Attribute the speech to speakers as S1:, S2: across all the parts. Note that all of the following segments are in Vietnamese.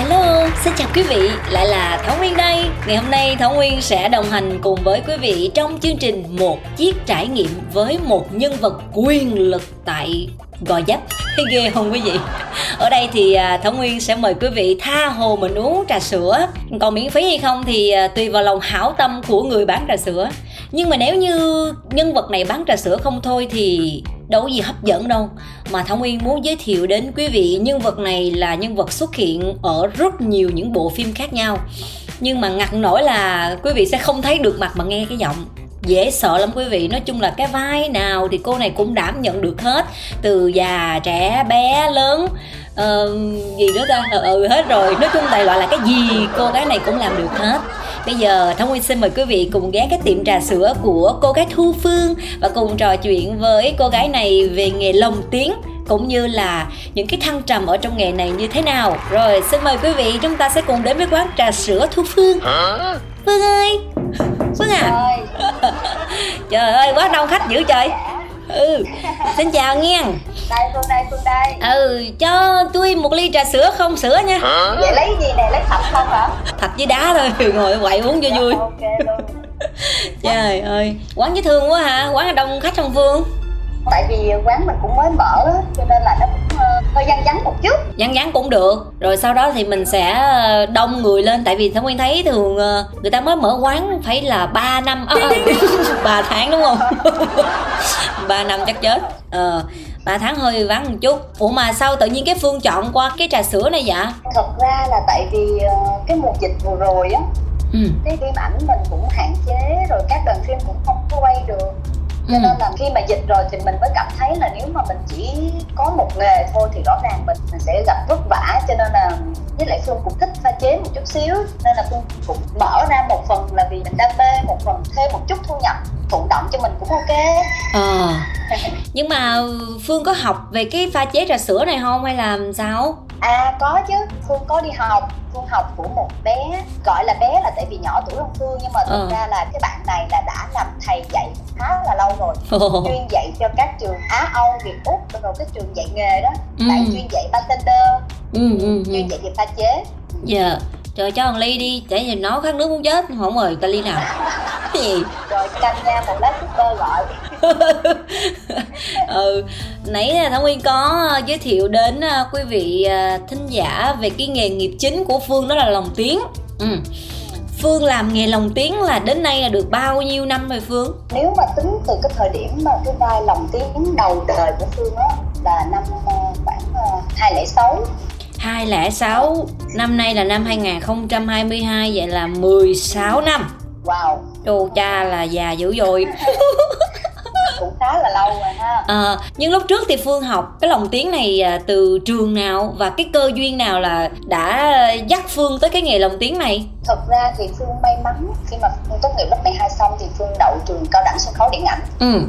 S1: Hello, xin chào quý vị, lại là Thảo Nguyên đây. Ngày hôm nay Thảo Nguyên sẽ đồng hành cùng với quý vị trong chương trình Một chiếc trải nghiệm với một nhân vật quyền lực tại Gò Dấp Thấy ghê không quý vị? Ở đây thì à, Thảo Nguyên sẽ mời quý vị tha hồ mình uống trà sữa. Còn miễn phí hay không thì à, tùy vào lòng hảo tâm của người bán trà sữa. Nhưng mà nếu như nhân vật này bán trà sữa không thôi thì đâu có gì hấp dẫn đâu. Mà thảo nguyên muốn giới thiệu đến quý vị nhân vật này là nhân vật xuất hiện ở rất nhiều những bộ phim khác nhau. Nhưng mà ngặt nổi là quý vị sẽ không thấy được mặt mà nghe cái giọng dễ sợ lắm quý vị nói chung là cái vai nào thì cô này cũng đảm nhận được hết từ già trẻ bé lớn uh, gì nữa ta ừ, ừ hết rồi nói chung đại loại là cái gì cô gái này cũng làm được hết Bây giờ Thông Nguyên xin mời quý vị cùng ghé cái tiệm trà sữa của cô gái Thu Phương và cùng trò chuyện với cô gái này về nghề lồng tiếng cũng như là những cái thăng trầm ở trong nghề này như thế nào. Rồi xin mời quý vị chúng ta sẽ cùng đến với quán trà sữa Thu Phương. Phương ơi. Phương à. Trời ơi quá đông khách dữ trời. Ừ. Xin chào nghe.
S2: Đây phương đây phương đây.
S1: Ừ cho tôi một ly trà sữa không? Sữa nha.
S2: Vậy lấy gì nè lấy thạch không hả?
S1: Thạch với đá thôi ngồi quậy uống cho
S2: dạ,
S1: vui.
S2: ok luôn.
S1: Trời ơi quán dễ thương quá hả? Quán đông khách không phương
S2: tại vì quán mình cũng mới mở cho nên là nó cũng uh, hơi vắng vắng một chút.
S1: Vắng vắng cũng được. Rồi sau đó thì mình sẽ ờ, đông người lên. Tại vì thảo nguyên thấy thường ờ, người ta mới mở quán phải là 3 năm à, ba tháng đúng không? 3 năm chắc chết. Ờ 3 tháng hơi vắng một chút. Ủa mà sao tự nhiên cái phương chọn qua cái trà sữa này vậy?
S2: Thật ra là tại vì cái mùa dịch vừa rồi á ừ. cái phim ảnh mình cũng hạn chế rồi các đoàn phim cũng không có quay được cho ừ. nên là khi mà dịch rồi thì mình mới cảm thấy là nếu mà mình chỉ có một nghề thôi thì rõ ràng mình, mình sẽ gặp vất vả. Cho nên là với lại phương cũng thích pha chế một chút xíu nên là phương cũng mở ra một phần là vì mình đam mê một phần thêm một chút thu nhập thụ động cho mình cũng ok.
S1: Ờ. Nhưng mà phương có học về cái pha chế trà sữa này không hay là sao
S2: à có chứ. Phương có đi học. Phương học của một bé gọi là bé là tại vì nhỏ tuổi hơn phương nhưng mà thực ờ. ra là cái bạn này là đã làm thầy dạy khá là lâu rồi. Chuyên dạy cho các trường á âu việt úc rồi cái trường dạy nghề đó. Ừ. bạn chuyên dạy bartender ừ, ừ, ừ. chuyên dạy về pha chế.
S1: Dạ. Yeah. trời cho thằng ly đi để nhìn nó khát nước muốn chết. Không ta ly nào.
S2: Cái gì rồi canh nha một lát super gọi
S1: ừ nãy là thảo nguyên có giới thiệu đến à, quý vị à, thính giả về cái nghề nghiệp chính của phương đó là lồng tiếng. Ừ. Phương làm nghề lồng tiếng là đến nay là được bao nhiêu năm rồi Phương?
S2: Nếu mà tính từ cái thời điểm mà cái vai lồng tiếng đầu đời của Phương á là năm khoảng 206
S1: 206 Năm nay là năm 2022 Vậy là 16 năm.
S2: Wow.
S1: Chù cha là già dữ dội
S2: cũng khá là lâu rồi ha.
S1: À, nhưng lúc trước thì phương học cái lồng tiếng này à, từ trường nào và cái cơ duyên nào là đã dắt phương tới cái nghề lồng tiếng này?
S2: Thật ra thì phương may mắn khi mà phương tốt nghiệp lớp 12 xong thì phương đậu trường cao đẳng sân khấu điện ảnh. Ừ.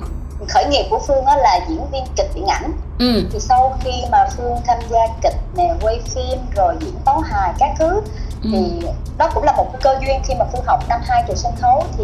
S2: Khởi nghiệp của phương đó là diễn viên kịch điện ảnh. Ừ. thì sau khi mà phương tham gia kịch nè quay phim rồi diễn tấu hài các thứ ừ. thì đó cũng là một cơ duyên khi mà phương học năm hai trường sân khấu thì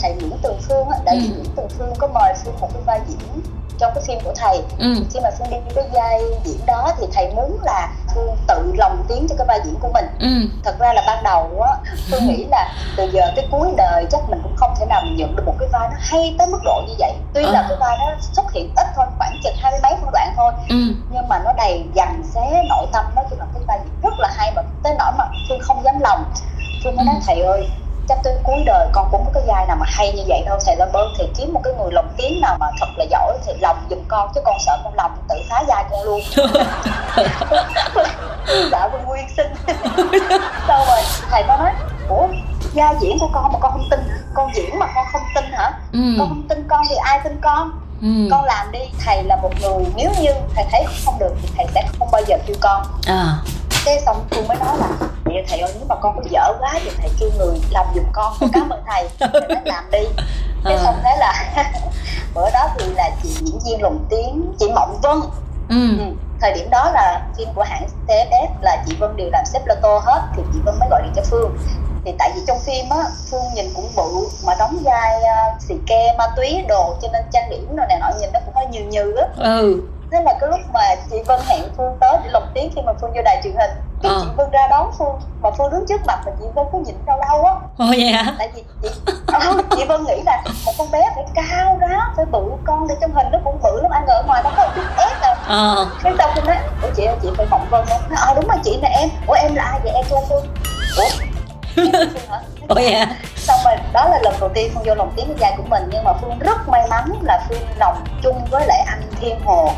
S2: thầy Nguyễn Tường Phương diện ừ. Nguyễn Tường Phương có mời Phương một cái vai diễn trong cái phim của thầy ừ. khi mà phương đi cái vai diễn đó thì thầy muốn là phương tự lòng tiếng cho cái vai diễn của mình ừ. thật ra là ban đầu á phương nghĩ là từ giờ tới cuối đời chắc mình cũng không thể nào mình nhận được một cái vai nó hay tới mức độ như vậy tuy à. là cái vai nó xuất hiện ít thôi khoảng chừng hai mươi mấy phân đoạn thôi ừ. nhưng mà nó đầy dằn xé nội tâm đó chung là cái vai diễn rất là hay mà tới nỗi mà phương không dám lòng phương mới nói ừ. thầy ơi chắc tới cuối đời con cũng có cái vai nào mà hay như vậy đâu. Thầy làm ơn thầy kiếm một cái người lồng tiếng nào mà thật là giỏi thì lòng giùm con chứ con sợ con lòng tự phá vai con luôn. Dạ con nguyên sinh đâu rồi thầy có nói ủa gia diễn của con mà con không tin hả? Con diễn mà con không tin hả? Ừ. con không tin con thì ai tin con? Ừ. con làm đi thầy là một người nếu như thầy thấy không được thì thầy sẽ không bao giờ kêu con. À. Cái xong tôi mới nói là thầy ơi nếu mà con có dở quá thì thầy kêu người làm giùm con con cảm ơn thầy thầy làm đi à. xong thế là bữa đó thì là chị diễn viên lồng tiếng chị Vân ừ. Ừ. thời điểm đó là phim của hãng TFF là chị Vân đều làm xếp lô tô hết thì chị Vân mới gọi điện cho Phương thì tại vì trong phim á Phương nhìn cũng bự mà đóng vai uh, xì ke ma túy đồ cho nên trang điểm rồi này nọ nhìn nó cũng hơi nhừ nhừ á ừ thế là cái lúc mà chị Vân hẹn Phương tới để lồng tiếng khi mà Phương vô đài truyền hình cái à. chị Vân ra đón Phương mà Phương đứng trước mặt mà chị Vân có nhìn đau đau á.
S1: Ồ vậy hả?
S2: Tại vì chị, uh, chị Vân nghĩ là một con bé phải cao đó phải bự con để trong hình nó cũng bự lắm anh ở ngoài nó có một chút ép à ờ. cái xong Phương nói ủa chị chị phải phỏng Vân không ờ đúng rồi chị là em. Ủa em là ai vậy? Em cho Phương. Ủa?
S1: Ủa vậy à?
S2: xong rồi đó là lần đầu tiên phương vô lồng tiếng với vai của mình nhưng mà phương rất may mắn là phương lòng chung với lại anh thiên hồ.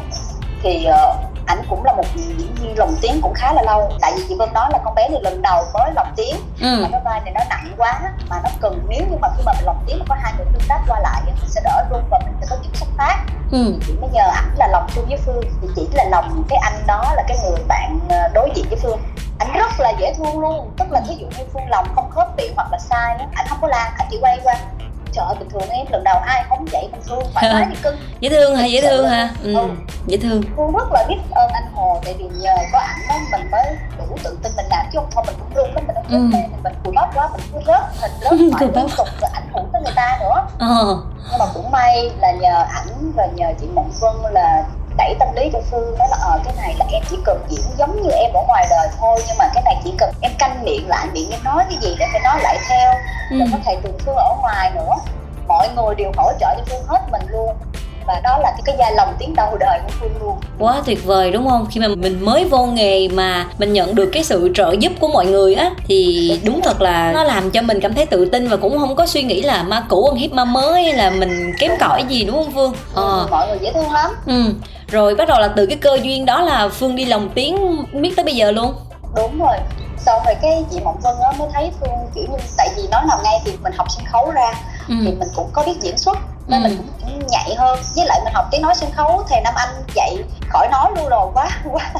S2: Thì uh, ảnh cũng là một diễn viên lồng tiếng cũng khá là lâu. Tại vì chị vân nói là con bé này lần đầu mới lồng tiếng. Ừ. mà cái vai này nó nặng quá mà nó cần nếu như mà khi mà mình lồng tiếng mà có hai người tương tác qua lại thì sẽ đỡ run và mình sẽ có kiểm soát phát. Ừ. chị mới nhờ ảnh là lòng chung với phương thì chỉ là lòng cái anh đó là cái người bạn ờ, đối diện với phương. Ảnh rất là dễ thương luôn. Tức là ví dụ như phương lòng không khớp miệng hoặc là sai á ảnh không có la ảnh chỉ quay qua trời ơi bình thường em lần đầu ai không vậy bình thường thoải mái đi cưng
S1: dễ thương hả dễ thương hả ừ. ừ. dễ thương
S2: cô rất là biết ơn anh hồ tại vì nhờ có ảnh đó mình mới đủ tự tin mình làm chứ không thôi mình cũng run lắm mình không ừ. mình mình cùi bắp quá mình cứ rớt hình rớt phải liên tục rồi ảnh hưởng tới người ta nữa ờ. nhưng mà cũng may là nhờ ảnh và nhờ chị mộng vân là đẩy tâm lý cho phương. Nói là ờ cái này là em chỉ cần diễn giống như em ở ngoài đời thôi nhưng mà cái này chỉ cần em canh miệng lại miệng em nói cái gì để phải nói lại theo. Ừ. có thầy tường phương ở ngoài nữa. Mọi người đều hỗ trợ cho phương hết mình luôn. Và đó là cái, cái gia lòng tiếng đầu đời của phương luôn.
S1: Quá tuyệt vời đúng không? Khi mà mình mới vô nghề mà mình nhận được cái sự trợ giúp của mọi người á thì đúng thật là nó làm cho mình cảm thấy tự tin và cũng không có suy nghĩ là ma cũ ăn hiếp ma mới hay là mình kém cỏi gì đúng không phương?
S2: Ờ. mọi người dễ thương lắm.
S1: Ừ rồi bắt đầu là từ cái cơ duyên đó là phương đi lồng tiếng biết tới bây giờ luôn
S2: đúng rồi sau rồi cái chị mộng vân á mới thấy phương kiểu như tại vì nói nào ngay thì mình học sân khấu ra ừ. thì mình cũng có biết diễn xuất nên ừ. mình cũng nhạy hơn với lại mình học tiếng nói sân khấu thầy năm anh dạy khỏi nói luôn rồi quá quá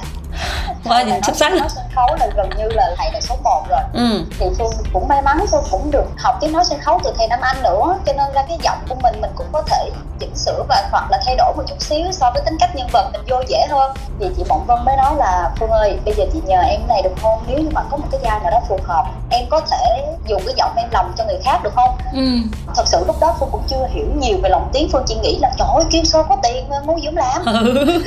S1: Wow, nhìn xuất sắc
S2: nói sân khấu là gần như là thầy là số 1 rồi. Ừ. thì phương cũng may mắn phương cũng được học tiếng nói sân khấu từ thầy Nam Anh nữa. Cho nên là cái giọng của mình mình cũng có thể chỉnh sửa và hoặc là thay đổi một chút xíu so với tính cách nhân vật mình vô dễ hơn. Thì chị Mộng Vân mới nói là Phương ơi bây giờ chị nhờ em này được không? Nếu như mà có một cái vai nào đó phù hợp em có thể dùng cái giọng em lòng cho người khác được không? Ừ. thật sự lúc đó Phương cũng chưa hiểu nhiều về lòng tiếng. Phương chỉ nghĩ là trời ơi Kim Show có tiền mua Dũng làm ừ.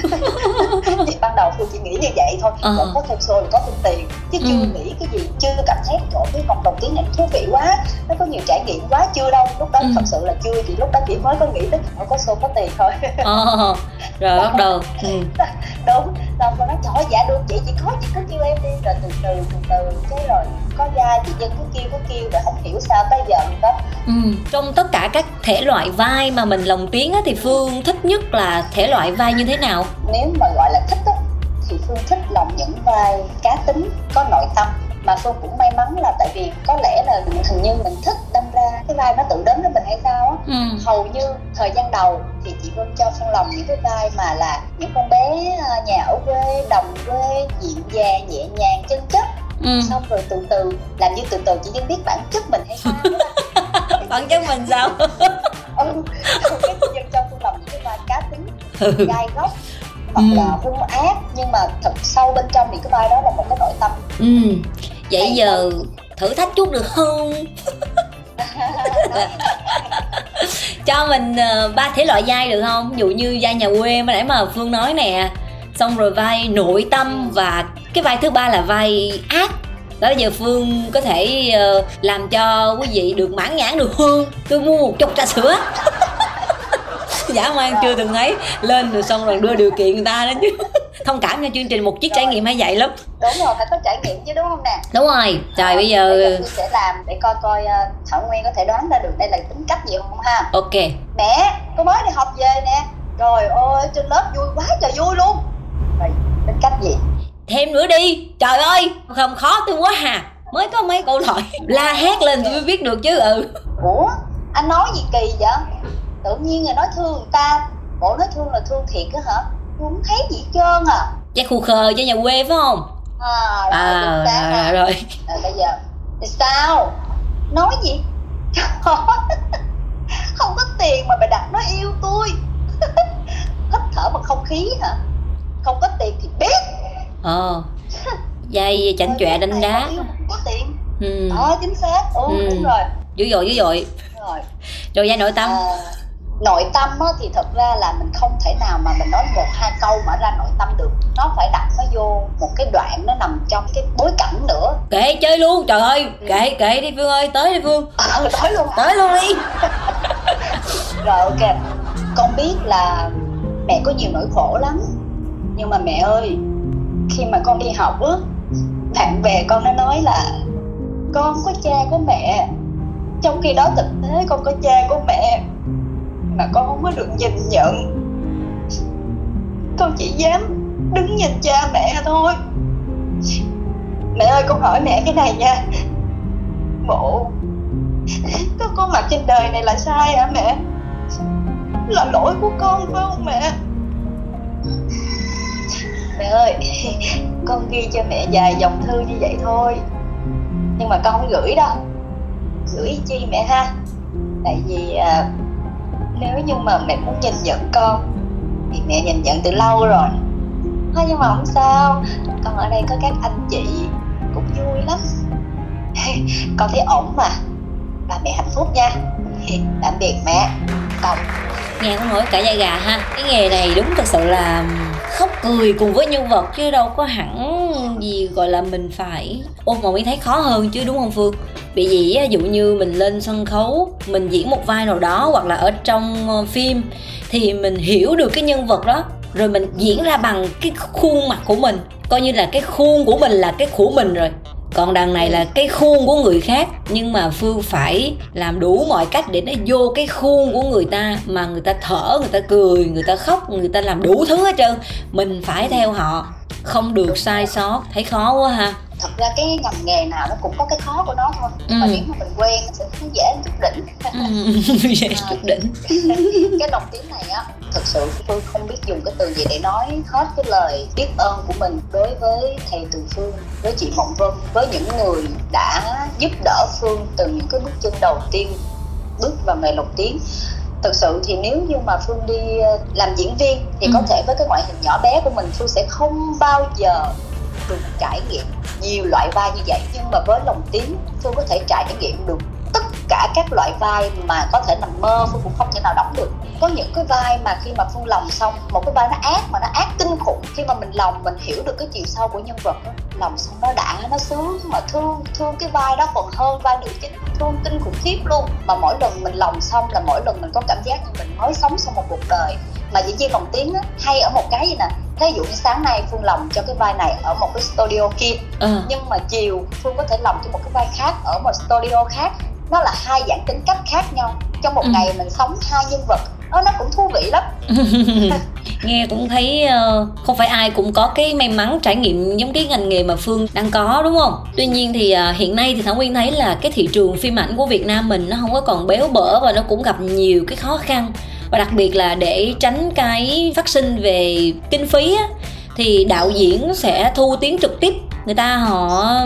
S2: thì ban đầu Phương chỉ nghĩ như vậy thôi ờ. còn có thêm show là có thêm tiền chứ chưa ừ. nghĩ cái gì chưa cảm thấy chỗ cái cộng đồng tiếng này thú vị quá nó có nhiều trải nghiệm quá chưa đâu lúc đó ừ. thật sự là chưa thì lúc đó chỉ mới có nghĩ tới có show có tiền thôi
S1: ờ, rồi bắt đầu ừ.
S2: đúng xong rồi nói trời dạ được chị chỉ có chị cứ kêu em đi rồi từ từ từ từ cái rồi có da chị dân cứ kêu cứ kêu rồi không hiểu sao tới giờ đó
S1: ừ. trong tất cả các thể loại vai mà mình lồng tiếng á, thì phương thích nhất là thể loại vai như thế nào
S2: nếu mà gọi là thích á, thì phương thích lòng những vai cá tính có nội tâm mà phương cũng may mắn là tại vì có lẽ là hình như mình thích đâm ra cái vai nó tự đến với mình hay sao á ừ. hầu như thời gian đầu thì chị vân cho phương lòng những cái vai mà là những con bé à, nhà ở quê đồng quê dịu dàng nhẹ nhàng chân chất ừ. xong rồi từ từ làm như từ từ chị dân biết bản chất mình hay sao
S1: bản chất mình sao
S2: ừ cái chị cho phương lòng những cái vai cá tính ừ. gai góc hoặc ừ. là hung ác nhưng mà thật sâu bên trong thì cái vai đó là một cái nội tâm. Ừ.
S1: Vậy Hay giờ không? thử thách chút được không? Cho mình uh, ba thể loại vai được không? Ví dụ như vai nhà quê mà nãy mà phương nói nè. Xong rồi vai nội tâm và cái vai thứ ba là vai ác. Đó giờ phương có thể uh, làm cho quý vị được mãn nhãn được hơn tôi mua một chục trà sữa giả man chưa từng ấy. Lên rồi xong rồi đưa điều kiện người ta đó chứ. Thông cảm cho chương trình một chiếc trải nghiệm hay vậy lắm.
S2: Đúng rồi phải có trải nghiệm chứ đúng không nè?
S1: Đúng rồi. Trời bây giờ,
S2: bây giờ tôi sẽ làm để coi coi uh, thảo nguyên có thể đoán ra được đây là tính cách gì không ha?
S1: Ok.
S2: Mẹ con mới đi học về nè. Trời ơi trên lớp vui quá trời vui luôn. Rồi tính cách gì?
S1: Thêm nữa đi. Trời ơi không khó tôi quá hà. Mới có mấy câu hỏi la hét lên tôi mới biết được chứ ừ.
S2: Ủa anh nói gì kỳ vậy tự nhiên người nói thương người ta. Bộ nói thương là thương thiệt á hả? Không thấy gì trơn à.
S1: Chắc khu khờ cho nhà quê phải không?
S2: À rồi à, rồi, rồi, rồi. À, bây giờ thì sao? Nói gì? Không có tiền mà mày đặt nó yêu tôi. Hít thở bằng không khí hả?
S1: Ờ. Dây chảnh chọe đánh đá.
S2: có tiền. Ừ. đó chính xác. Ừ, ừ. đúng rồi.
S1: Dữ dội dữ dội. Rồi. Rồi vai nội tâm. À,
S2: nội tâm á, thì thật ra là mình không thể nào mà mình nói một hai câu mà ra nội tâm được. Nó phải đặt nó vô một cái đoạn nó nằm trong cái bối cảnh nữa.
S1: Kệ chơi luôn trời ơi. Ừ. kệ kệ đi phương ơi tới đi phương.
S2: Ờ, tới luôn
S1: tới luôn đi.
S2: Rồi ok. Con biết là mẹ có nhiều nỗi khổ lắm. Nhưng mà mẹ ơi khi mà con đi học á bạn bè con nó nói là con có cha có mẹ. Trong khi đó thực tế con có cha có mẹ mà con không có được nhìn nhận. Con chỉ dám đứng nhìn cha mẹ thôi. Mẹ ơi con hỏi mẹ cái này nha. Bộ con có mặt trên đời này là sai hả mẹ? Là lỗi của con phải không mẹ? Mẹ ơi con ghi cho mẹ vài dòng thư như vậy thôi. Nhưng mà con không gửi đâu gửi chi mẹ ha? Tại vì à, nếu như mà mẹ muốn nhìn nhận con, thì mẹ nhìn nhận từ lâu rồi. Thôi nhưng mà không sao, con ở đây có các anh chị cũng vui lắm. Con thấy ổn mà. Ba mẹ hạnh phúc nha. Tạm biệt mẹ. Con
S1: nghe con nói cả da gà ha. Cái nghề này đúng thật sự là khóc cười cùng với nhân vật chứ đâu có hẳn gì gọi là mình phải. Ôm mà mới thấy khó hơn chứ, đúng không phương? Bị gì ví dụ như mình lên sân khấu, mình diễn một vai nào đó hoặc là ở trong ờ, phim thì mình hiểu được cái nhân vật đó, rồi mình diễn ra bằng cái khuôn mặt của mình. Coi như là cái khuôn của mình là cái của mình rồi còn đằng này là cái khuôn của người khác nhưng mà phương phải làm đủ mọi cách để nó vô cái khuôn của người ta mà người ta thở người ta cười người ta khóc người ta làm đủ thứ hết trơn. Mình phải theo họ. Không được sai sót. Thấy khó quá ha.
S2: Thật ra cái ngành nghề nào nó cũng có cái khó của nó thôi. Ừ. mà nếu mà mình quen sẽ dễ chút đỉnh.
S1: Ừ, dễ chút đỉnh.
S2: Cái đồng tiếng thực sự tôi không biết dùng cái từ gì để nói hết cái lời biết ơn của mình đối với thầy Từ Phương với chị Mộng Vân với những người đã giúp đỡ Phương từ những cái bước chân đầu tiên bước vào nghề lồng tiếng thực sự thì nếu như mà phương đi ờ, làm diễn viên thì ừ. có thể với cái ngoại hình nhỏ bé của mình phương sẽ không bao giờ được trải nghiệm nhiều loại vai như vậy nhưng mà với lòng tiếng phương có thể trải nghiệm được cả các loại vai mà có thể nằm mơ phương cũng không thể nào đóng được. Có những cái vai mà khi mà phương lòng xong một cái vai nó ác mà nó ác kinh khủng khi mà mình lòng mình hiểu được cái chiều sâu của nhân vật đó, lòng xong nó đã nó sướng mà thương thương cái vai đó còn hơn vai nữ chính thương kinh khủng khiếp luôn. Mà mỗi lần mình lòng xong là mỗi lần mình có cảm giác như mình mới sống xong một cuộc đời. Mà diễn viên lồng tiếng á hay ở một cái gì nè thí dụ như sáng nay phương lòng cho cái vai này ở một cái studio kia ừ. nhưng mà chiều phương có thể lòng cho một cái vai khác ở một studio khác nó là hai dạng tính cách khác nhau. Trong một ừ. ngày mình sống hai nhân vật đó, nó cũng thú vị lắm.
S1: Nghe cũng thấy uh, không phải ai cũng có cái may mắn trải nghiệm giống cái ngành nghề mà phương đang có đúng không? Tuy nhiên thì uh, hiện nay thì thảo nguyên thấy là cái thị trường phim ảnh của việt nam mình nó không có còn béo bở và nó cũng gặp nhiều cái khó khăn. Và đặc biệt là để tránh cái phát sinh về kinh phí á, thì đạo diễn sẽ thu tiếng trực tiếp người ta họ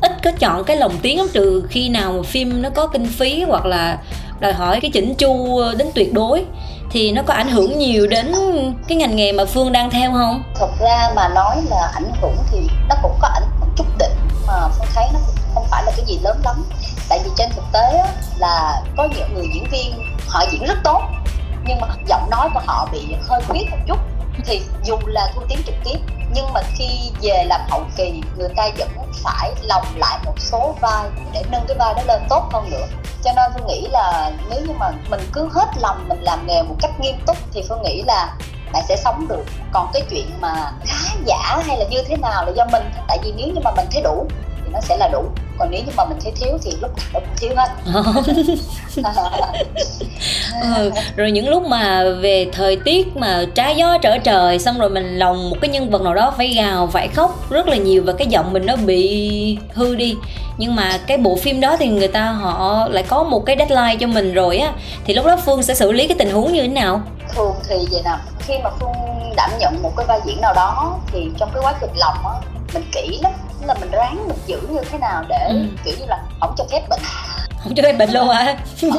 S1: ít có chọn cái lồng tiếng lắm trừ khi nào mà phim nó có kinh phí hoặc là đòi hỏi cái chỉnh chu đến tuyệt đối. Thì nó có ảnh hưởng nhiều đến cái ngành nghề mà phương đang theo không?
S2: Thật ra mà nói là ảnh hưởng thì nó cũng có ảnh hưởng chút đỉnh mà phương thấy nó cũng không phải là cái gì lớn lắm. Tại vì trên thực tế á, là có những người diễn viên họ diễn rất tốt nhưng mà giọng nói của họ bị hơi khuyết một chút thì dù là thu tiếng trực tiếp, nhưng mà khi về làm hậu kỳ, người ta vẫn phải lòng lại một số vai để nâng cái vai đó lên tốt hơn nữa. Cho nên phương nghĩ là nếu như mà mình cứ hết lòng mình làm nghề một cách nghiêm túc thì phương nghĩ là bạn sẽ sống được. Còn cái chuyện mà khá giả hay là như thế nào là do mình tại vì nếu như mà mình thấy đủ thì nó sẽ là đủ còn nếu như mà mình thấy thiếu thì lúc nào cũng thiếu hết.
S1: Ừ, rồi những lúc mà về thời tiết mà trái gió trở trời xong rồi mình lòng một cái nhân vật nào đó phải gào phải khóc rất là nhiều và cái giọng mình nó bị hư đi. Nhưng mà cái bộ phim đó thì người ta họ lại có một cái deadline cho mình rồi á. Thì lúc đó phương sẽ xử lý cái tình huống như thế nào?
S2: Thường thì vậy nè khi mà phương đảm nhận một cái vai diễn nào đó thì trong cái quá trình lòng á mình kỹ lắm là mình ráng mình giữ như thế nào để ừ. kiểu như là không cho phép bệnh
S1: không cho em bệnh luôn hả?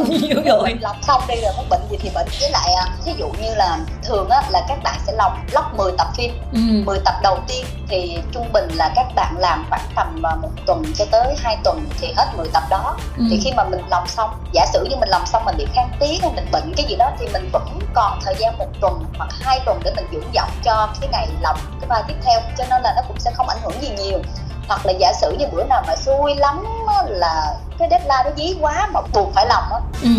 S2: Nhiều rồi. lọc xong đi rồi muốn bệnh gì thì bệnh với lại à, thí dụ như là thường á là các bạn sẽ lọc lóc 10 tập phim. Ừ. 10 tập đầu tiên thì trung bình là các bạn làm khoảng tầm à, một tuần cho tới hai tuần thì hết 10 tập đó. Ừ. thì khi mà mình lọc xong giả sử như mình lọc xong mình bị khan tiếng hay mình bệnh cái gì đó thì mình vẫn còn thời gian một tuần hoặc hai tuần để mình dưỡng giọng cho cái ngày lọc cái vai tiếp theo cho nên là nó cũng sẽ không ảnh hưởng gì nhiều hoặc là giả sử như bữa nào mà xui lắm là cái deadline nó dí quá mà buộc phải lòng á ừ.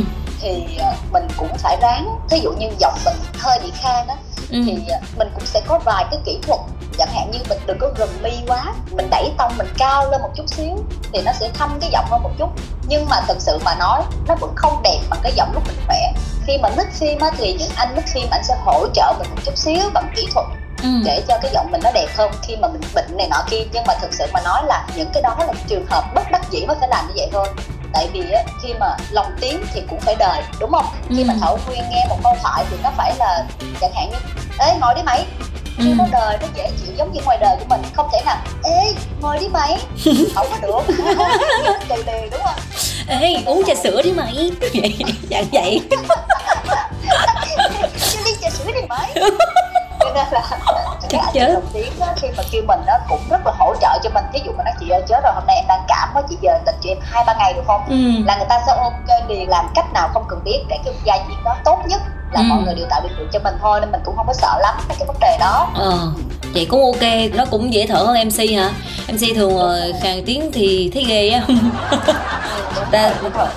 S2: thì ờ, mình cũng phải ráng. Thí dụ như giọng mình hơi bị khan á ừ. thì ờ, mình cũng sẽ có vài cái kỹ thuật. Chẳng hạn như mình đừng có gần mi quá mình đẩy tông mình cao lên một chút xíu thì nó sẽ thâm cái giọng hơn một chút. Nhưng mà thật sự mà nói nó vẫn không đẹp bằng cái giọng lúc mình khỏe khi mà mix phim á thì những anh mix phim anh sẽ hỗ trợ mình một chút xíu bằng kỹ thuật ừ. để cho cái giọng mình nó đẹp hơn khi mà mình bệnh này nọ kia. Nhưng mà thực sự mà nói là những cái đó là trường hợp bất đắc dĩ mới phải làm như vậy thôi. Tại vì á, khi mà lòng tiếng thì cũng phải đời đúng không? Ừ. khi mà thảo nguyên nghe một câu thoại thì nó phải là chẳng hạn như ê ngồi đi mày. Ừ. khi nó đời nó dễ chịu giống như ngoài đời của mình. Không thể nào ê ngồi đi mày. Không có được. Kỳ liền đúng không?
S1: Ê uống trà sữa đi mày. Vậy. Dạng vậy
S2: đi trà sữa đi mày cho nên là anh đồng tiếng đó, khi mà kêu mình đó cũng rất là hỗ trợ cho mình. Ví dụ mà nói chị ơi chết rồi hôm nay em đang cảm quá chị giờ tình cho em hai ba ngày được không? Ừ. là người ta sẽ ok liền làm cách nào không cần biết. Để cái vai diễn đó tốt nhất là ừ. mọi người đều tạo điều kiện cho mình thôi nên mình cũng không có sợ lắm cái vấn đề đó.
S1: Ờ vậy cũng ok. Nó cũng dễ thở hơn mc hả? Mc thường khàn tiếng thì thấy ghê á. Ta,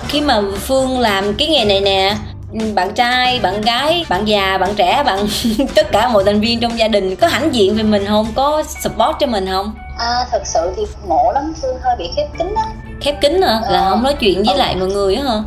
S1: khi mà phương làm cái nghề này nè bạn trai bạn gái bạn già bạn trẻ bạn tất cả mọi thành viên trong gia đình có hãnh diện về mình không? Có support cho mình không?
S2: À thật sự thì ngộ lắm phương hơi bị khép kín á.
S1: Khép kín hả? Là ờ. không nói chuyện với ừ. lại mọi người á hả?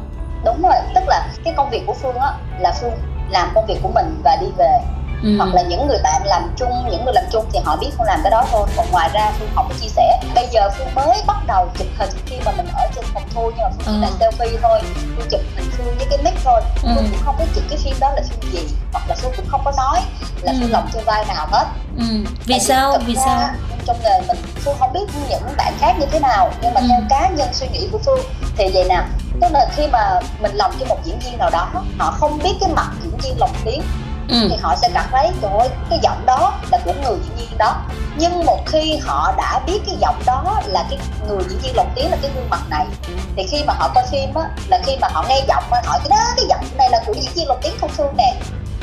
S2: Đúng rồi tức là cái công việc của phương á là phương làm công việc của mình và đi về ừ. hoặc là những người bạn làm chung những người làm chung thì họ biết phương làm cái đó thôi còn ngoài ra phương không có chia sẻ bây giờ phương mới bắt đầu chụp hình khi mà mình ở trên phòng thu nhưng mà phương chỉ là ừ. selfie thôi phương chụp hình phương với cái mic thôi ừ. phương cũng không có chụp cái phim đó là phim gì hoặc là phương cũng không có nói là ừ. phương lòng trên vai nào hết
S1: ừ. vì Tại sao vì sao
S2: trong nghề mình phương không biết những bạn khác như thế nào nhưng mà ừ. theo cá nhân suy nghĩ của phương thì vậy nè tức là khi mà mình lòng cho một diễn viên nào đó họ không biết cái mặt diễn viên lồng tiếng ừ. thì họ sẽ cảm thấy trời ơi cái giọng đó là của người diễn viên đó nhưng một khi họ đã biết cái giọng đó là cái người diễn viên lồng tiếng là cái gương mặt này thì khi mà họ coi phim á là khi mà họ nghe giọng á họ cái đó cái giọng này là của diễn viên lồng tiếng thông thương nè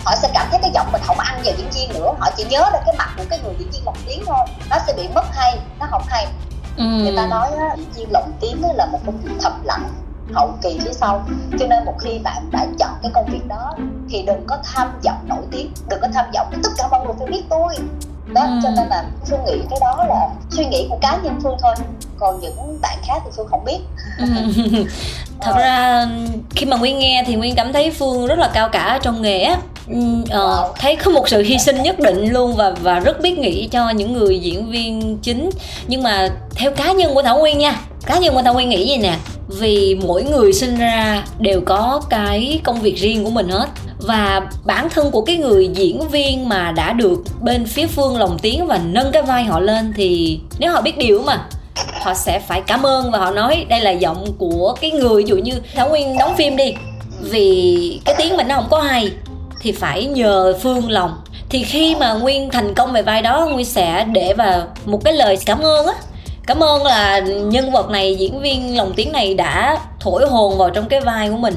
S2: họ sẽ cảm thấy cái giọng mình không ăn vào diễn viên nữa họ chỉ nhớ là cái mặt của cái người diễn viên lồng tiếng thôi nó sẽ bị mất hay nó không hay ừ. người ta nói á, diễn viên lồng tiếng là một công việc thầm lặng hậu kỳ phía sau cho nên một khi bạn đã chọn cái công việc đó thì đừng có tham vọng nổi tiếng đừng có tham vọng tất cả mọi người phải biết tôi. Đó ừ. cho nên là phương nghĩ cái đó là suy nghĩ của cá nhân phương thôi. Còn những bạn khác thì phương không biết. Ừ.
S1: thật ra khi mà nguyên nghe thì nguyên cảm thấy phương rất là cao cả trong nghề á. Ờ, thấy có một sự hy sinh nhất định luôn và và rất biết nghĩ cho những người diễn viên chính. Nhưng mà theo cá nhân của thảo nguyên nha cá nhân của thảo nguyên nghĩ gì nè? Vì mỗi người sinh ra đều có cái công việc riêng của mình hết và bản thân của cái người diễn viên mà đã được bên phía phương lồng tiếng và nâng cái vai họ lên thì nếu họ biết điều mà, họ sẽ phải cảm ơn và họ nói đây là giọng của cái người, ví dụ như thảo nguyên đóng phim đi, vì cái tiếng mình nó không có hay thì phải nhờ phương lòng thì khi mà nguyên thành công về vai đó, nguyên sẽ để vào một cái lời cảm ơn á. Cảm ơn là nhân vật này, diễn viên lồng tiếng này đã thổi hồn vào trong cái vai của mình.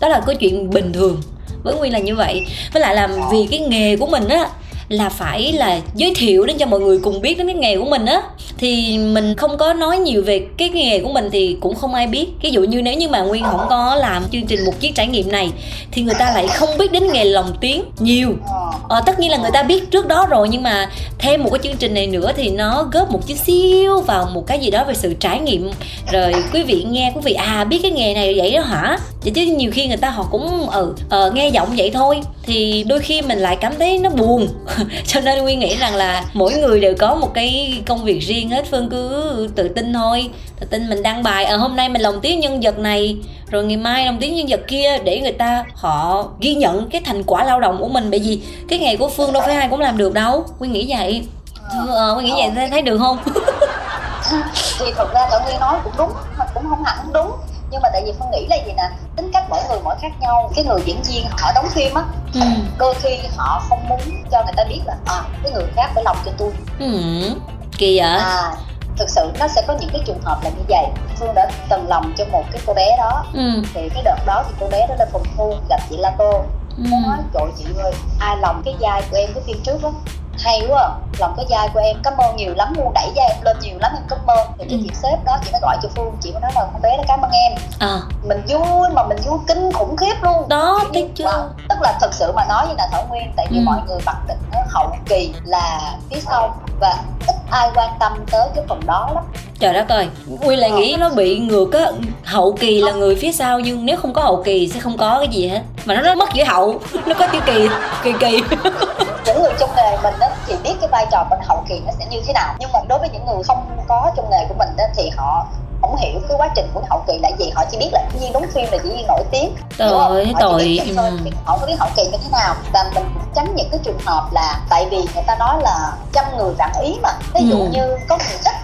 S1: Đó là cái chuyện bình thường với nguyên là như vậy. Với lại là vì cái nghề của mình á là phải là giới thiệu đến cho mọi người cùng biết đến cái nghề của mình á. Thì mình không có nói nhiều về cái nghề của mình thì cũng không ai biết. Ví dụ như nếu như mà nguyên không có làm chương trình một chiếc trải nghiệm này thì người ta lại không biết đến nghề lồng tiếng nhiều. Ờ, tất nhiên là người ta biết trước đó rồi nhưng mà thêm một cái chương trình này nữa thì nó góp một chút xíu vào một cái gì đó về sự trải nghiệm. Rồi quý vị nghe quý vị à biết cái nghề này vậy đó hả? Vậy chứ nhiều khi người ta họ cũng ừ uh, nghe giọng vậy thôi. Thì đôi khi mình lại cảm thấy nó buồn. cho nên nguyên nghĩ rằng là mỗi người đều có một cái công việc riêng hết phương cứ tự tin thôi. Tự tin mình đăng bài. À, hôm nay mình lồng tiếng nhân vật này rồi ngày mai lồng tiếng nhân vật kia để người ta họ ghi nhận cái thành quả lao động của mình. Bởi vì cái nghề của phương đâu phải ai cũng làm được đâu. Nguyên nghĩ vậy. Ờ, nguyên nghĩ vậy thấy được không?
S2: Thì thật ra tự nhiên nói cũng đúng mà cũng không hẳn đúng nhưng mà tại vì phương nghĩ là gì nè tính cách mỗi người mỗi khác nhau cái người diễn viên họ đóng phim á ừ. đôi khi họ không muốn cho người ta biết là à cái người khác phải lòng cho tôi
S1: ừ. kỳ vậy
S2: à thực sự nó sẽ có những cái trường hợp là như vậy phương đã từng lòng cho một cái cô bé đó ừ. thì cái đợt đó thì cô bé đó lên phòng thu gặp chị la tô ừ. nói trời chị ơi ai lòng cái vai của em cái phim trước đó hay quá à. lòng cái vai của em cảm ơn nhiều lắm luôn đẩy vai em lên nhiều lắm em cảm ơn thì cái ừ. chị sếp đó chị nó gọi cho phương chị mới nói là con bé nó cảm ơn em à. mình vui mà mình vui kinh khủng khiếp luôn
S1: đó thấy chưa wow.
S2: tức là thật sự mà nói như là thảo nguyên tại vì ừ. mọi người mặc định hậu kỳ là phía sau và ít ai quan tâm tới cái phần đó lắm
S1: trời đất ơi nguyên lại nghĩ nó bị ngược á hậu kỳ là người phía sau nhưng nếu không có hậu kỳ sẽ không có cái gì hết mà nó, nó mất giữa hậu nó có tiêu kỳ kỳ kỳ
S2: cái vai trò bên hậu kỳ nó sẽ như thế nào. Nhưng mà đối với những người không có trong nghề của mình á thì họ không hiểu cái quá trình của hậu kỳ là gì. Họ chỉ biết là diễn đóng phim là diễn viên nổi tiếng.
S1: Trời ơi tội
S2: họ không biết hậu kỳ như thế nào. Và mình tránh những cái trường hợp là tại vì người ta nói là trăm người vạn ý mà. Ví dụ ừ. như có người thích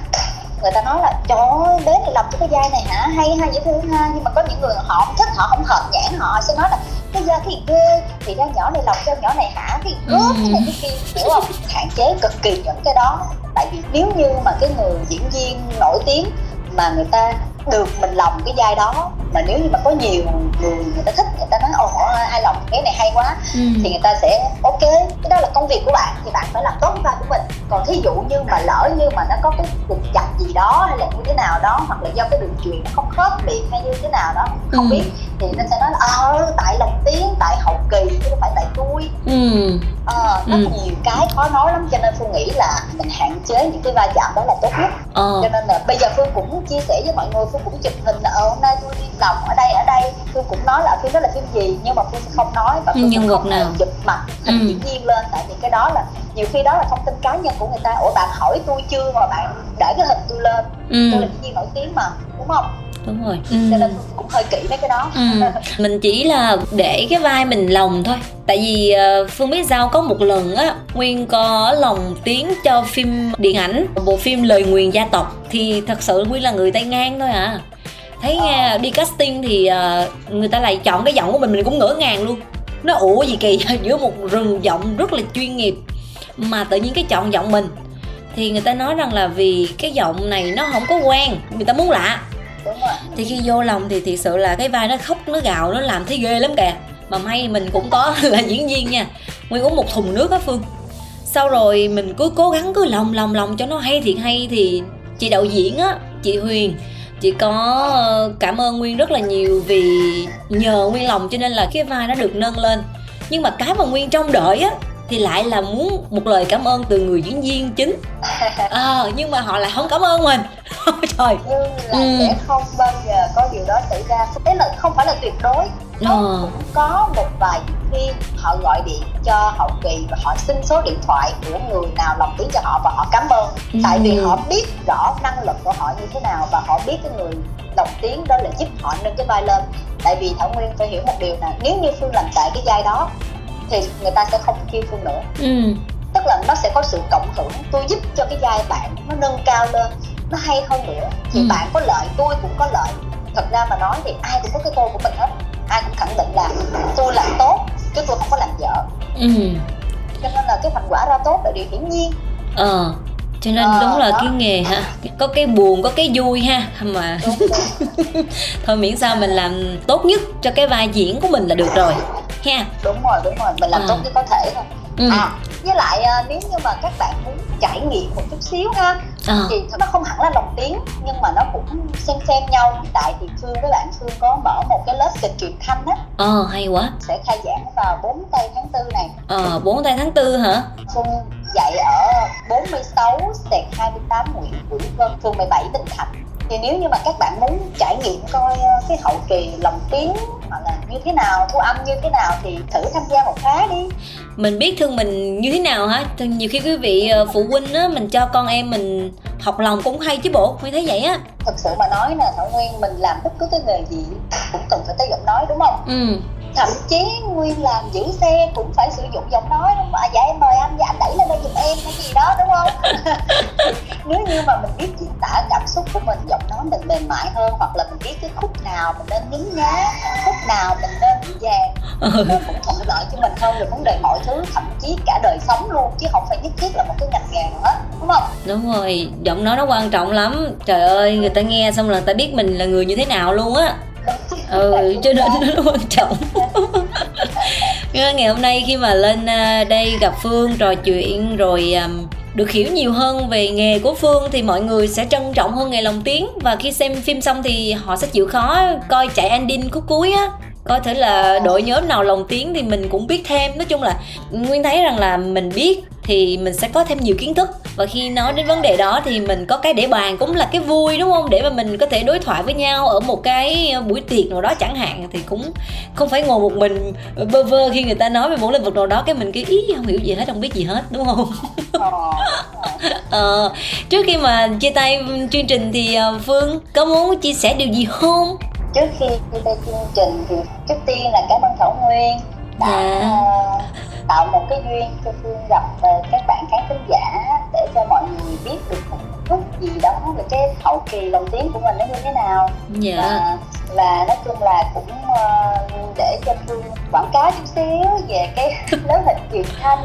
S2: người ta nói là trời bé này làm cho cái vai này hả? Hay hay dễ thương ha. Nhưng mà có những người họ không thích họ không hợp nhãn họ sẽ nói là cái da thì ghê thì ra nhỏ này lòng cho nhỏ này hả? Thì ừ. cái này cái kia. Hiểu không? Hạn chế cực kỳ những cái đó. Tại vì nếu như mà cái người diễn viên nổi tiếng mà người ta được mình lòng cái vai đó mà nếu như mà có nhiều người người ta thích người ta nói ồ hai lòng cái này hay quá ừ. thì người ta sẽ ok cái đó là công việc của bạn thì bạn phải làm tốt vai của mình còn thí dụ như mà lỡ như mà nó có cái trục chặt gì đó hay là như thế nào đó hoặc là do cái đường truyền nó không khớp miệng hay như thế nào đó không ừ. biết thì nó sẽ nói là ờ tại lòng tiếng tại hậu kỳ chứ không phải tại tôi ừ. ờ rất ừ. nhiều cái khó nói lắm cho nên phương nghĩ là mình hạn chế những cái va chạm đó là tốt nhất ờ. cho nên là bây giờ phương cũng chia sẻ với mọi người phương cũng chụp hình là ờ hôm nay tôi đi lòng ở đây ở đây. Phương cũng nói là phim đó là phim gì nhưng mà phương sẽ không nói và phương
S1: nhân vật nào?
S2: chụp mặt hình ừ. diễn viên lên. Tại vì cái đó là nhiều khi đó là thông tin cá nhân của người ta. Ủa bạn hỏi tôi chưa mà bạn để cái hình tôi lên. Ừ. tôi là diễn viên nổi tiếng mà đúng không?
S1: Đúng rồi.
S2: Ừ. cho nên cũng hơi kỹ mấy cái đó. Ừ.
S1: mình chỉ là để cái vai mình lòng thôi. Tại vì uh, phương biết sao có một lần á nguyên có lòng tiếng cho phim điện ảnh bộ phim lời nguyền gia tộc. Thì thật sự nguyên là người tay ngang thôi à thấy nghe đi casting thì uh, người ta lại chọn cái giọng của mình mình cũng ngỡ ngàng luôn. Nó ủa gì kỳ giữa một rừng giọng rất là chuyên nghiệp mà tự nhiên cái chọn giọng mình thì người ta nói rằng là vì cái giọng này nó không có quen người ta muốn lạ. Thì khi vô lòng thì thiệt sự là cái vai nó khóc nó gào nó làm thấy ghê lắm kìa. Mà may mình cũng có là diễn viên nha. Nguyên uống một thùng nước á phương. Sau rồi mình cứ cố gắng cứ lòng lòng lòng cho nó hay thiệt hay thì chị đạo diễn á chị huyền chị có ờ, cảm ơn nguyên rất là nhiều vì nhờ nguyên lòng cho nên là cái vai nó được nâng lên. Nhưng mà cái mà nguyên trông đợi á thì lại là muốn một lời cảm ơn từ người diễn viên chính. À, nhưng mà họ lại không cảm ơn mình.
S2: Trời. Nhưng là ừ. sẽ không bao giờ có điều đó xảy ra. Thế là không phải là tuyệt đối. Nó ờ. cũng có một vài khi họ gọi điện cho hậu kỳ và họ xin số điện thoại của người nào lòng tiếng cho họ và họ cảm ơn. Ừ. tại vì họ biết rõ năng lực của họ như thế nào và họ biết cái người lòng tiếng đó là giúp họ nâng cái vai lên. Tại vì thảo nguyên phải hiểu một điều là nếu như phương làm tại cái vai đó thì người ta sẽ không kêu phương nữa. Ừ. tức là nó sẽ có sự cộng hưởng tôi giúp cho cái vai bạn nó nâng cao lên nó hay hơn nữa. Thì ừ. bạn có lợi tôi cũng có lợi. Thật ra mà nói thì ai cũng có cái tôi của mình hết. Ai cũng khẳng định là tôi làm tốt chứ tôi không có làm dở. Ừ. cho nên là cái thành quả ra tốt là điều hiển nhiên.
S1: Ờ. Cho nên ờ, đúng là đó. cái nghề ha có cái buồn có cái vui ha mà thôi miễn sao mình làm tốt nhất cho cái vai diễn của mình là được rồi
S2: ha. Đúng rồi đúng rồi mình làm à. tốt nhất có thể thôi. Ừ. à với lại à, nếu như mà các bạn muốn trải nghiệm một chút xíu ha à. thì nó không hẳn là lồng tiếng nhưng mà nó cũng xem xem nhau. Tại thì phương với bạn phương có mở một cái lớp kịch truyền thanh á.
S1: Ờ à, hay quá.
S2: Sẽ khai giảng vào 4 tây tháng 4 này.
S1: Ờ à, 4 tây tháng 4 hả?
S2: Phương dạy ở 46 sẹt 28 Nguyễn Vũ Vân phường 17 Bình Thạnh thì nếu như mà các bạn muốn trải nghiệm coi ờ, cái hậu kỳ lồng tiếng hoặc là như thế nào thu âm như thế nào thì thử tham gia một khóa đi.
S1: Mình biết thương mình như thế nào hả? Nhiều khi quý vị ờ, phụ huynh á mình cho con em mình học lòng cũng hay chứ bộ mới thấy vậy á.
S2: Thật sự mà nói nè thảo nguyên mình làm bất cứ cái nghề gì cũng cần phải tới giọng nói đúng không? Ừ thậm chí nguyên làm giữ xe cũng phải sử dụng giọng nói đúng không? À, dạ em mời anh dạ anh đẩy lên đây giùm em cái gì đó đúng không? Nếu như mà mình biết diễn tả cảm xúc của mình giọng nói mình mềm mại hơn hoặc là mình biết cái khúc nào mình nên nhín nhá khúc nào mình nên bị vàng ừ. nó cũng thuận lợi cho mình hơn về vấn đề mọi thứ thậm chí cả đời sống luôn chứ không phải nhất thiết là một cái ngành nghề nữa đúng không?
S1: Đúng rồi giọng nói nó quan trọng lắm. Trời ơi người ta nghe xong là ta biết mình là người như thế nào luôn á ừ cho nên nó quan trọng. Ngày hôm nay khi mà lên à, đây gặp phương trò chuyện rồi được hiểu nhiều hơn về nghề của phương thì mọi người sẽ trân trọng hơn nghề lồng tiếng. Và khi xem phim xong thì họ sẽ chịu khó coi chạy ending khúc cuối á. Coi thử là đội nhóm nào lồng tiếng thì mình cũng biết thêm. Nói chung là nguyên thấy rằng là mình biết thì mình sẽ có thêm nhiều kiến thức. Và khi nói đến vấn đề đó thì mình có cái để bàn cũng là cái vui đúng không? Để mà mình có thể đối thoại với nhau ở một cái buổi tiệc nào đó chẳng hạn thì cũng không phải ngồi một mình bơ vơ khi người ta nói về một lĩnh vực nào đó cái mình cái ý không hiểu gì hết không biết gì hết đúng không? Ờ, trước khi mà chia tay chương trình thì ờ, phương có muốn chia sẻ điều gì không?
S2: Trước khi chia tay chương trình thì trước tiên là cảm ơn thảo nguyên đã yeah. Tạo một cái duyên cho phương gặp ờ, các bạn khán thính giả để cho mọi người biết được một chút gì đó về cái hậu kỳ lồng tiếng của mình nó như thế nào.
S1: Dạ. và,
S2: và nói chung là cũng uh, để cho phương quảng cáo chút xíu về cái lớp hình truyền thanh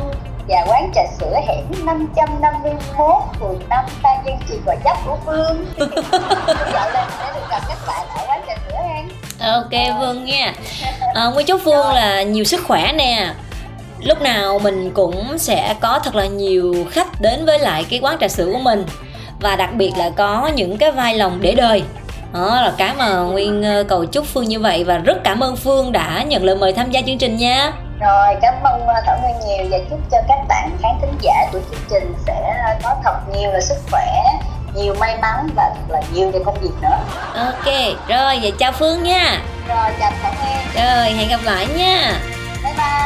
S2: và quán trà sữa hẻm 551 phường 5 Phan Dân Trì Gò Dấp của Phương dạo lên để được gặp các bạn ở quán trà sữa hen
S1: ok Phương nha à, Nguyên chúc Phương là nhiều sức khỏe nè lúc nào mình cũng sẽ có thật là nhiều khách đến với lại cái quán trà sữa của mình. Và đặc biệt là có những cái vai lòng để đời. Đó là cái mà nguyên ờ, cầu chúc phương như vậy và rất cảm ơn phương đã nhận lời mời tham gia chương trình nha.
S2: Rồi cảm ơn ờ, thảo nguyên nhiều và chúc cho các bạn khán thính giả của chương trình sẽ có thật nhiều là sức khỏe nhiều may mắn và thật là nhiều về công việc nữa.
S1: Ok rồi vậy chào phương nha.
S2: Rồi chào thảo nguyên.
S1: Rồi hẹn gặp lại nha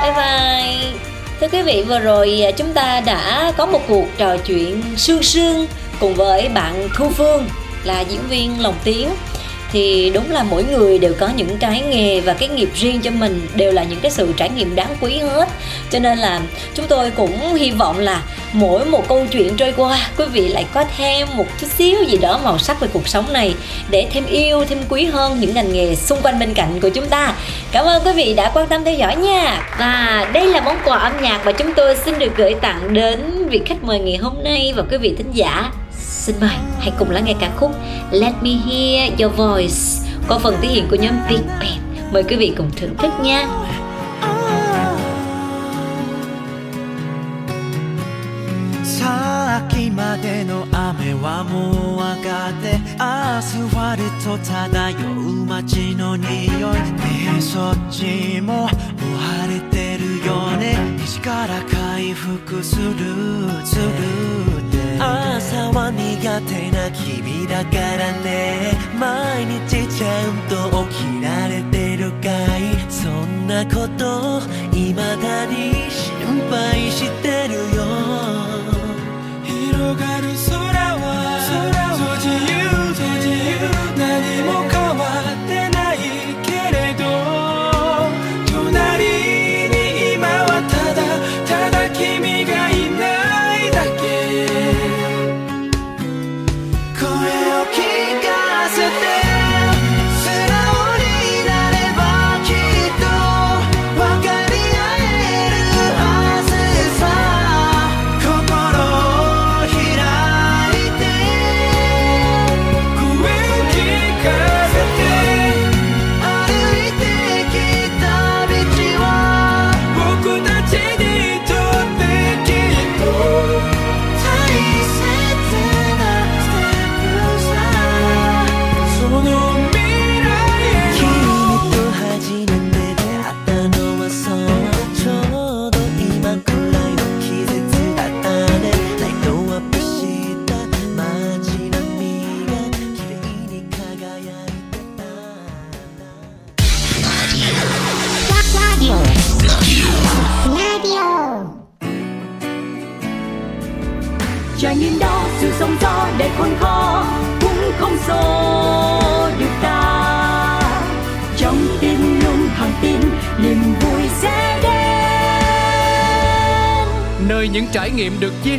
S2: bye bye.
S1: Bye bye thưa quý vị, vừa rồi à, chúng ta đã có một cuộc trò chuyện sương sương cùng với bạn thu phương là diễn viên lồng tiếng thì đúng là mỗi người đều có những cái nghề và cái nghiệp riêng cho mình đều là những cái sự trải nghiệm đáng quý hết. Cho nên là chúng tôi cũng hy vọng là mỗi một câu chuyện trôi qua, quý vị lại có thêm một chút xíu gì đó màu sắc về cuộc sống này để thêm yêu, thêm quý hơn những ngành nghề xung quanh bên cạnh của chúng ta. Cảm ơn quý vị đã quan tâm theo dõi nha. Và đây là món quà âm nhạc mà chúng tôi xin được gửi tặng đến vị khách mời ngày hôm nay và quý vị thính giả. Xin mời hãy cùng lắng nghe ca khúc Let Me Hear Your Voice qua phần thể hiện của nhóm Big Bang. Mời quý vị cùng thưởng thức nha. 先までの雨はもう上がってアスファルト漂う街の匂いねえそっちももう晴れてるよね西から回復するする 朝は苦手な君だからね。